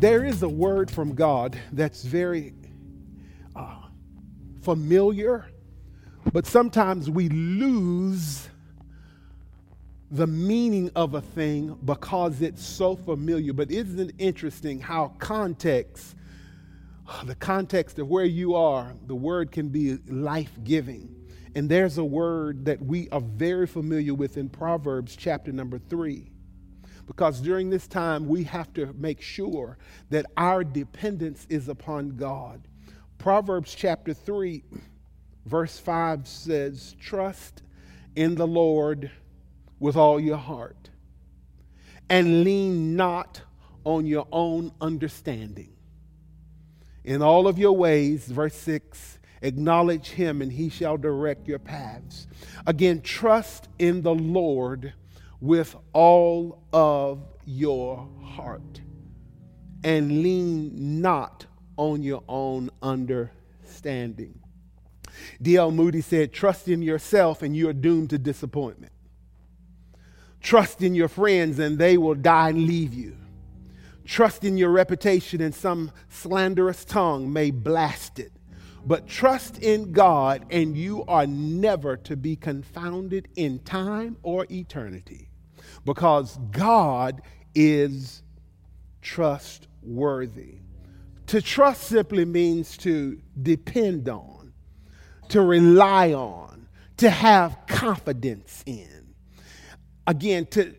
There is a word from God that's very uh, familiar, but sometimes we lose the meaning of a thing because it's so familiar. But isn't it interesting how context, the context of where you are, the word can be life giving. And there's a word that we are very familiar with in Proverbs chapter number three. Because during this time, we have to make sure that our dependence is upon God. Proverbs chapter 3, verse 5 says, Trust in the Lord with all your heart and lean not on your own understanding. In all of your ways, verse 6, acknowledge him and he shall direct your paths. Again, trust in the Lord with all of your heart and lean not on your own understanding. D.L. Moody said, Trust in yourself and you are doomed to disappointment. Trust in your friends and they will die and leave you. Trust in your reputation and some slanderous tongue may blast it. But trust in God and you are never to be confounded in time or eternity because God is trustworthy. To trust simply means to depend on, to rely on, to have confidence in again, to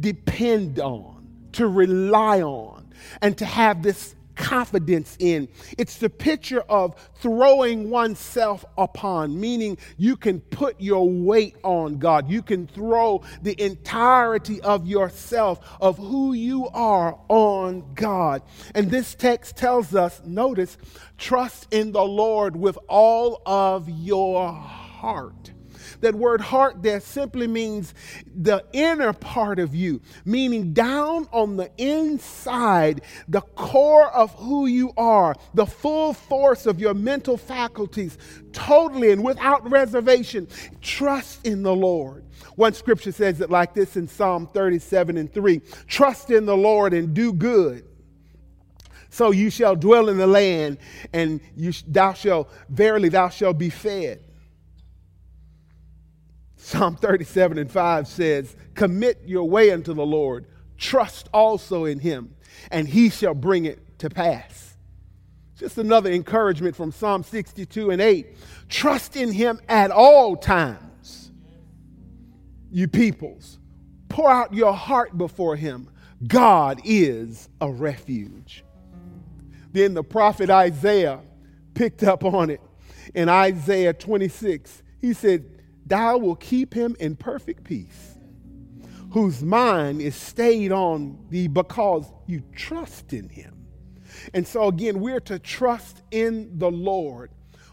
depend on, to rely on, and to have this confidence in. It's the picture of throwing oneself upon, meaning you can put your weight on God. You can throw the entirety of yourself, of who you are, on God. And this text tells us notice, trust in the Lord with all of your heart. That word heart there simply means the inner part of you, meaning down on the inside, the core of who you are, the full force of your mental faculties, totally and without reservation. Trust in the Lord. One scripture says it like this in Psalm 37 and 3 Trust in the Lord and do good so you shall dwell in the land and you, thou shalt verily thou shalt be fed Psalm 37 and 5 says, Commit your way unto the Lord, trust also in him, and he shall bring it to pass. Just another encouragement from Psalm 62 and 8. Trust in him at all times, you peoples. Pour out your heart before him. God is a refuge. Then the prophet Isaiah picked up on it in Isaiah 26. He said, thou will keep him in perfect peace, whose mind is stayed on thee because you trust in him. And so, again, we're to trust in the Lord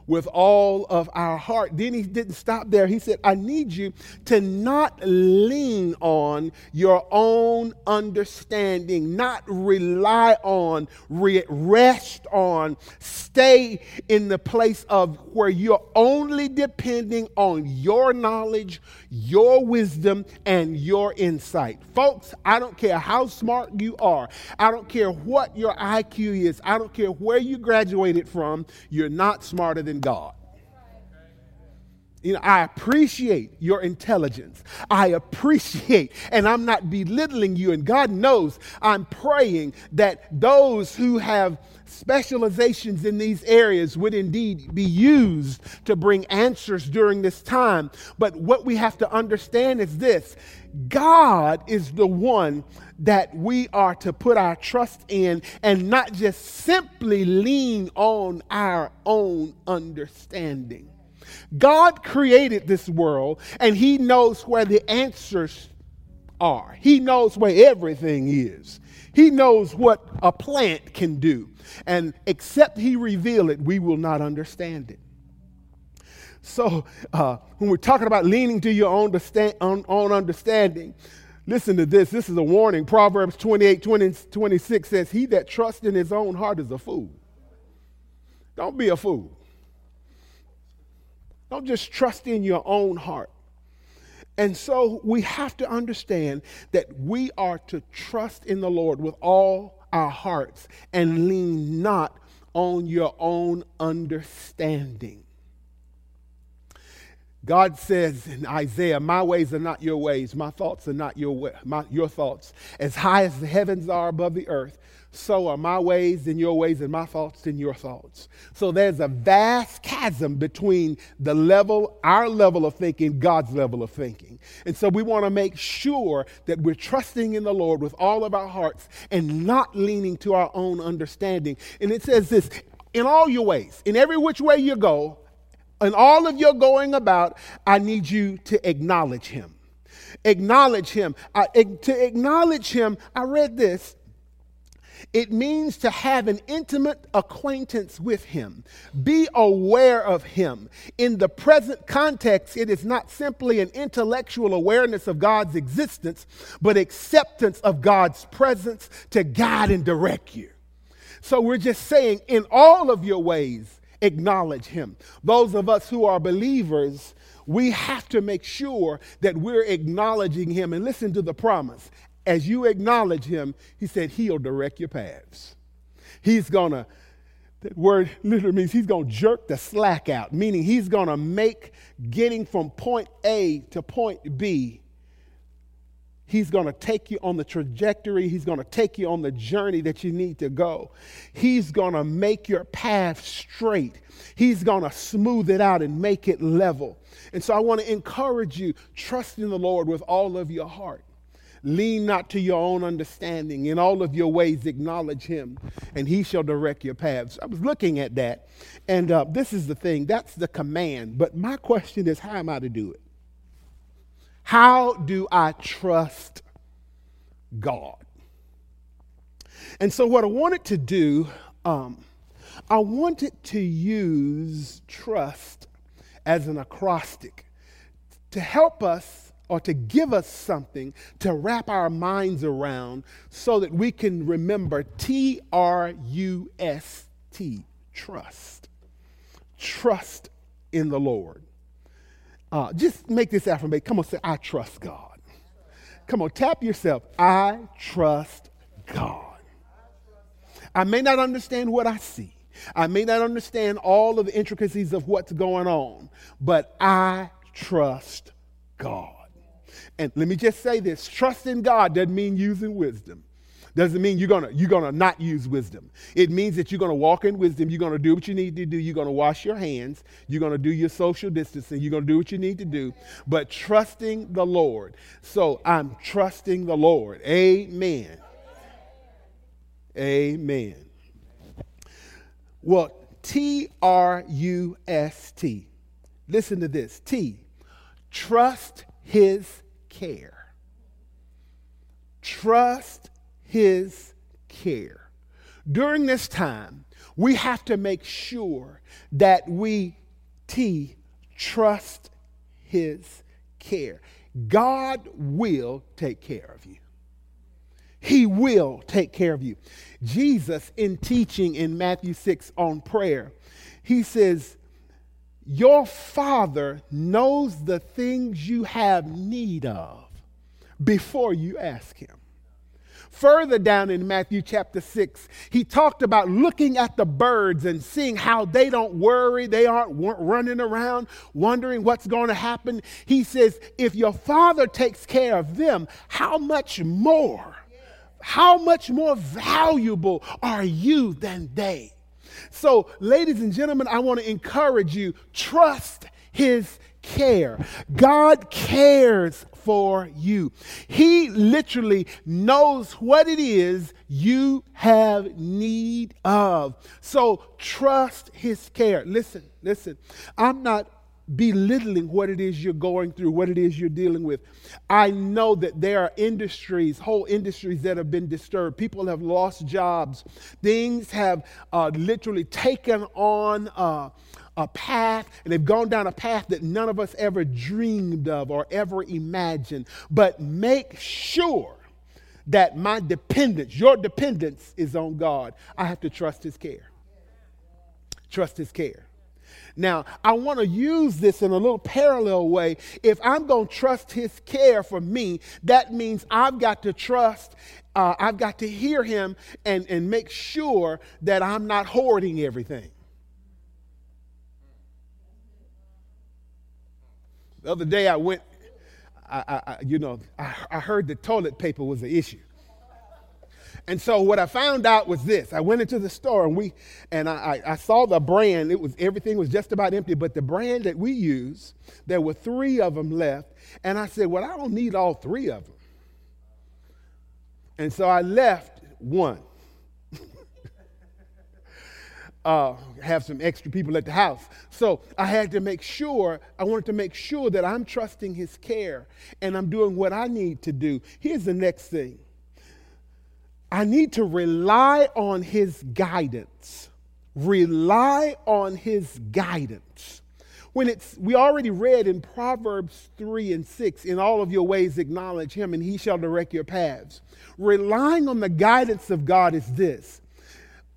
with all of our heart. Then he didn't stop there. He said, I need you to not lean on your own understanding, not rely on, re- rest on, stay in the place of where you're only depending on your knowledge, your wisdom, and your insight. Folks, I don't care how smart you are, I don't care what your IQ is, I don't care where you graduated from, you're not smarter than God. You know, I appreciate your intelligence. I appreciate, and I'm not belittling you. And God knows I'm praying that those who have specializations in these areas would indeed be used to bring answers during this time. But what we have to understand is this God is the one that we are to put our trust in and not just simply lean on our own understanding. God created this world and He knows where the answers are. He knows where everything is. He knows what a plant can do. And except He reveal it, we will not understand it. So, uh, when we're talking about leaning to your own, own, own understanding, listen to this. This is a warning. Proverbs 28 20, 26 says, He that trusts in his own heart is a fool. Don't be a fool. Don't just trust in your own heart. And so we have to understand that we are to trust in the Lord with all our hearts and lean not on your own understanding. God says in Isaiah, My ways are not your ways, my thoughts are not your, way, my, your thoughts. As high as the heavens are above the earth, so are my ways and your ways, and my thoughts and your thoughts. So there's a vast chasm between the level, our level of thinking, God's level of thinking. And so we want to make sure that we're trusting in the Lord with all of our hearts and not leaning to our own understanding. And it says this in all your ways, in every which way you go, in all of your going about, I need you to acknowledge him. Acknowledge him. I, to acknowledge him, I read this it means to have an intimate acquaintance with Him, be aware of Him. In the present context, it is not simply an intellectual awareness of God's existence, but acceptance of God's presence to guide and direct you. So we're just saying, in all of your ways, acknowledge Him. Those of us who are believers, we have to make sure that we're acknowledging Him and listen to the promise as you acknowledge him, he said, he'll direct your paths. He's going to, that word literally means he's going to jerk the slack out, meaning he's going to make getting from point A to point B. He's going to take you on the trajectory. He's going to take you on the journey that you need to go. He's going to make your path straight. He's going to smooth it out and make it level. And so I want to encourage you trust in the Lord with all of your heart. Lean not to your own understanding. In all of your ways, acknowledge him, and he shall direct your paths. I was looking at that, and uh, this is the thing that's the command. But my question is, how am I to do it? How do I trust God? And so, what I wanted to do, um, I wanted to use trust as an acrostic to help us or to give us something to wrap our minds around so that we can remember T R U S T, trust. Trust in the Lord. Uh, just make this affirmation. Come on, say, I trust God. Come on, tap yourself. I trust God. I may not understand what I see. I may not understand all of the intricacies of what's going on, but I trust God. And let me just say this trust in God doesn't mean using wisdom. Doesn't mean you're gonna you're gonna not use wisdom. It means that you're gonna walk in wisdom. You're gonna do what you need to do. You're gonna wash your hands. You're gonna do your social distancing. You're gonna do what you need to do. But trusting the Lord. So I'm trusting the Lord. Amen. Amen. Well, T R U S T. Listen to this. T. Trust His care. Trust his care. During this time, we have to make sure that we T trust his care. God will take care of you. He will take care of you. Jesus, in teaching in Matthew 6 on prayer, he says, your Father knows the things you have need of before you ask Him. Further down in Matthew chapter 6, he talked about looking at the birds and seeing how they don't worry, they aren't running around wondering what's going to happen. He says, if your father takes care of them, how much more, how much more valuable are you than they? So, ladies and gentlemen, I want to encourage you trust his care. God cares for you. He literally knows what it is you have need of. So trust his care. Listen, listen. I'm not belittling what it is you're going through, what it is you're dealing with. I know that there are industries, whole industries that have been disturbed. People have lost jobs. Things have uh, literally taken on uh, a path, and they've gone down a path that none of us ever dreamed of or ever imagined. But make sure that my dependence, your dependence, is on God. I have to trust His care. Trust His care. Now, I want to use this in a little parallel way. If I'm going to trust His care for me, that means I've got to trust, uh, I've got to hear Him and, and make sure that I'm not hoarding everything. The other day I went, I, I, you know, I, I heard the toilet paper was an issue. And so what I found out was this. I went into the store and we and I, I, saw the brand. It was everything was just about empty, but the brand that we use, there were three of them left. And I said, Well, I don't need all three of them. And so I left one. uh, have some extra people at the house. So I had to make sure, I wanted to make sure that I'm trusting his care and I'm doing what I need to do. Here's the next thing I need to rely on his guidance. Rely on his guidance. When it's, we already read in Proverbs 3 and 6, in all of your ways acknowledge him and he shall direct your paths. Relying on the guidance of God is this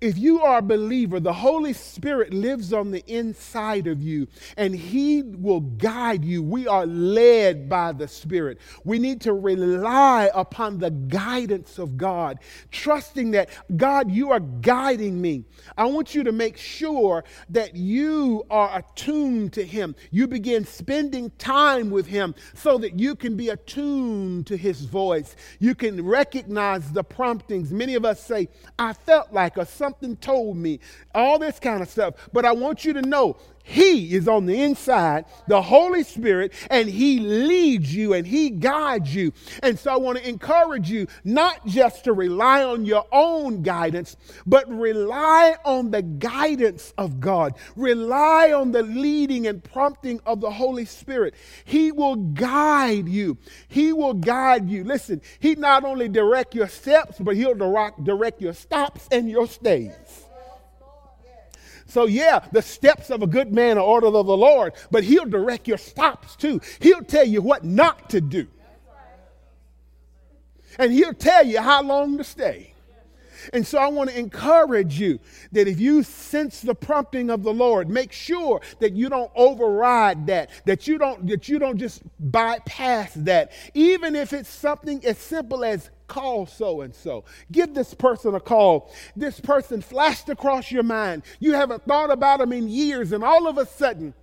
if you are a believer, the Holy Spirit lives on the inside of you and He will guide you. We are led by the Spirit. We need to rely upon the guidance of God, trusting that, God, you are guiding me. I want you to make sure that you are attuned to Him. You begin spending time with Him so that you can be attuned to His voice. You can recognize the promptings. Many of us say, I felt like, or something something told me, all this kind of stuff. But I want you to know he is on the inside, the Holy Spirit, and He leads you and He guides you. And so I want to encourage you not just to rely on your own guidance, but rely on the guidance of God. Rely on the leading and prompting of the Holy Spirit. He will guide you. He will guide you. Listen, He not only direct your steps, but He'll direct your stops and your stays. So, yeah, the steps of a good man are ordered of the Lord, but He'll direct your stops too. He'll tell you what not to do. And He'll tell you how long to stay. And so I want to encourage you that if you sense the prompting of the Lord, make sure that you don't override that, that you don't that you don't just bypass that. Even if it's something as simple as call so and so. Give this person a call. This person flashed across your mind. You haven't thought about them in years, and all of a sudden,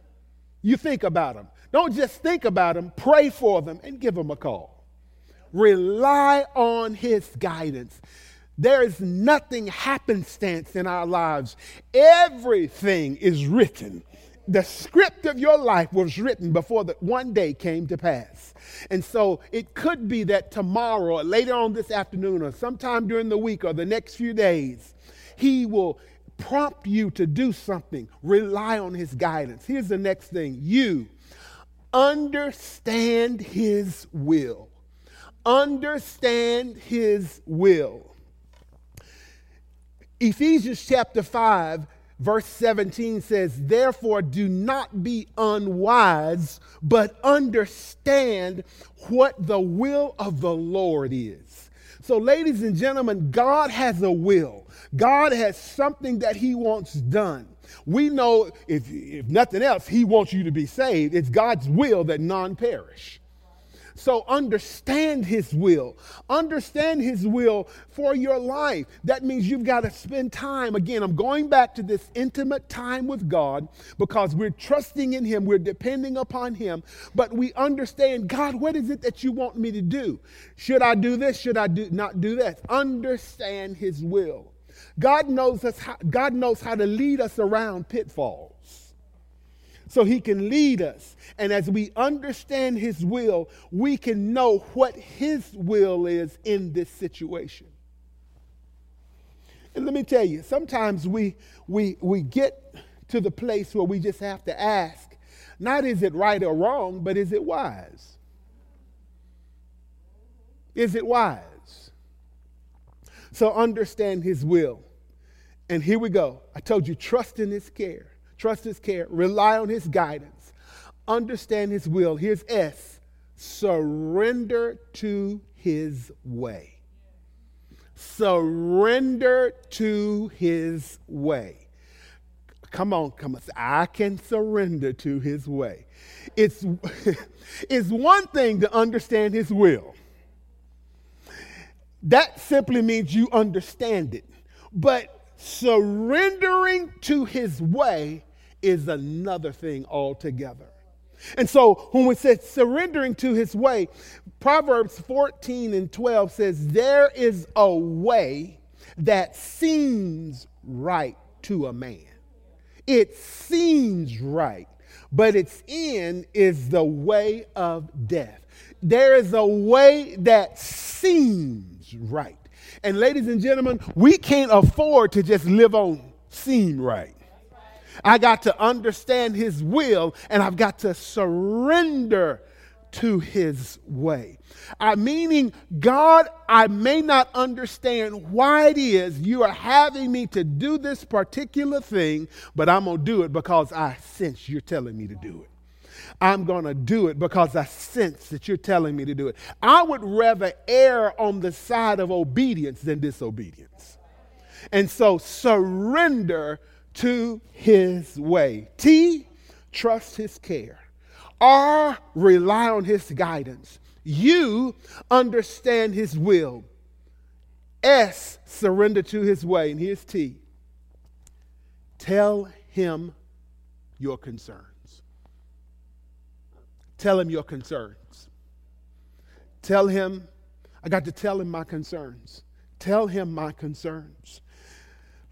you think about them. Don't just think about them, pray for them and give them a call. Rely on his guidance. There is nothing happenstance in our lives. Everything is written the script of your life was written before the one day came to pass. And so it could be that tomorrow or later on this afternoon or sometime during the week or the next few days, he will prompt you to do something. Rely on his guidance. Here's the next thing you understand his will. Understand his will. Ephesians chapter 5 Verse 17 says, Therefore, do not be unwise, but understand what the will of the Lord is. So, ladies and gentlemen, God has a will, God has something that He wants done. We know, if, if nothing else, He wants you to be saved. It's God's will that none perish. So understand His will. Understand His will for your life. That means you've got to spend time. Again, I'm going back to this intimate time with God because we're trusting in Him, we're depending upon Him, but we understand God, what is it that you want me to do? Should I do this? Should I do, not do that? Understand His will. God knows, us how, God knows how to lead us around pitfalls so he can lead us. And as we understand his will, we can know what his will is in this situation. And let me tell you, sometimes we, we, we get to the place where we just have to ask Not is it right or wrong, but is it wise? Is it wise? So understand his will. And here we go. I told you, trust in his care. Trust his care. Rely on his guidance. Understand his will. Here's S surrender to his way. Surrender to his way. Come on, come on. I can surrender to his way. It's, it's one thing to understand his will. That simply means you understand it. But surrendering to his way is another thing altogether. And so when we said surrendering to his way, Proverbs 14 and 12 says, There is a way that seems right to a man. It seems right, but its end is the way of death. There is a way that seems right. And ladies and gentlemen, we can't afford to just live on seem right. I got to understand his will and I've got to surrender to his way. I meaning, God, I may not understand why it is you are having me to do this particular thing, but I'm going to do it because I sense you're telling me to do it. I'm going to do it because I sense that you're telling me to do it. I would rather err on the side of obedience than disobedience. And so surrender to his way. T, trust his care. R, rely on his guidance. U, understand his will. S, surrender to his way. And here's T, tell him your concerns. Tell him your concerns. Tell him, I got to tell him my concerns. Tell him my concerns.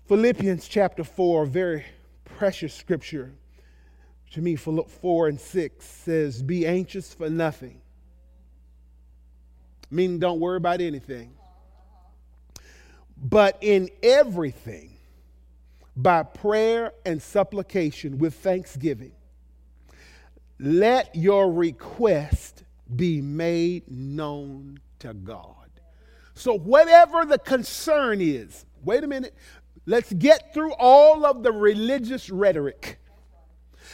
Philippians chapter 4, very precious scripture to me, 4 and 6 says, Be anxious for nothing. Meaning, don't worry about anything. But in everything, by prayer and supplication with thanksgiving, let your request be made known to God. So, whatever the concern is, wait a minute, Let's get through all of the religious rhetoric.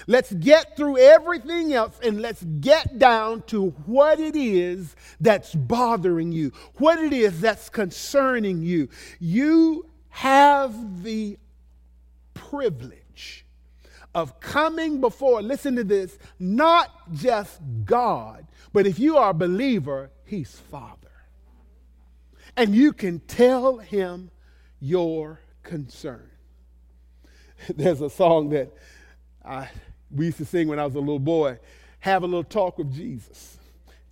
Let's get through everything else and let's get down to what it is that's bothering you, what it is that's concerning you. You have the privilege of coming before, listen to this, not just God, but if you are a believer, He's Father. And you can tell Him your concern. There's a song that I, we used to sing when I was a little boy have a little talk with Jesus,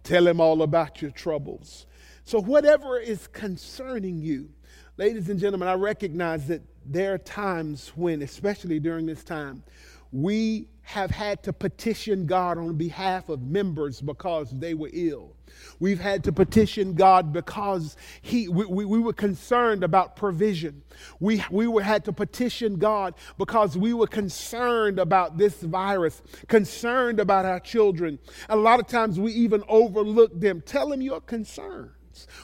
tell him all about your troubles. So, whatever is concerning you, ladies and gentlemen, I recognize that there are times when, especially during this time, we have had to petition God on behalf of members because they were ill. We've had to petition God because he, we, we, we, were concerned about provision. We, we were, had to petition God because we were concerned about this virus, concerned about our children. A lot of times we even overlook them. Tell them your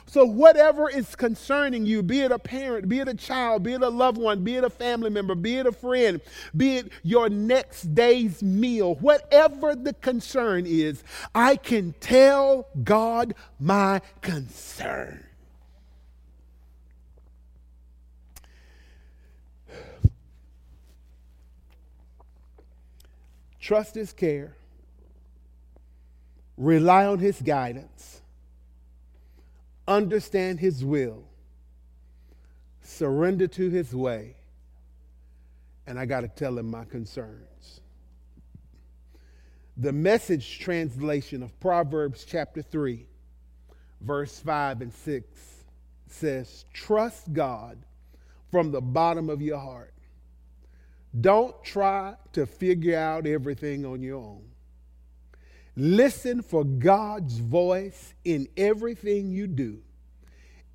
So, whatever is concerning you, be it a parent, be it a child, be it a loved one, be it a family member, be it a friend, be it your next day's meal, whatever the concern is, I can tell God my concern. Trust His care, rely on His guidance understand His will, surrender to His way, and I got to tell Him my concerns. The message translation of Proverbs chapter 3, verse 5 and 6 says, Trust God from the bottom of your heart. Don't try to figure out everything on your own. Listen for God's voice in everything you do,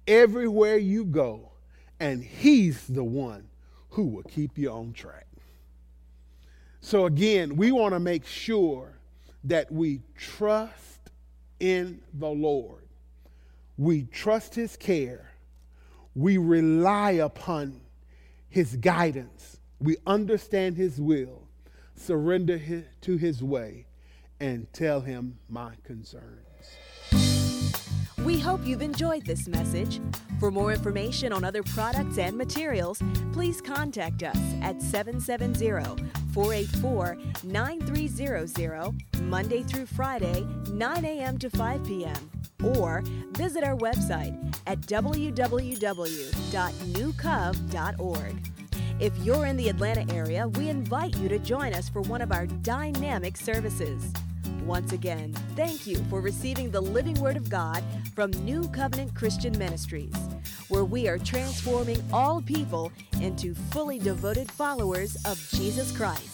everywhere you go, and He's the one who will keep you on track. So, again, we want to make sure that we trust in the Lord. We trust His care. We rely upon His guidance. We understand His will, surrender to His way, and tell Him my concerns. We hope you've enjoyed this message. For more information on other products and materials, please contact us at 770 484 9300, Monday through Friday, 9 a.m. to 5 p.m. Or visit our website at www.newcov.org. If you're in the Atlanta area, we invite you to join us for one of our dynamic services. Once again, thank you for receiving the living Word of God from New Covenant Christian Ministries, where we are transforming all people into fully devoted followers of Jesus Christ.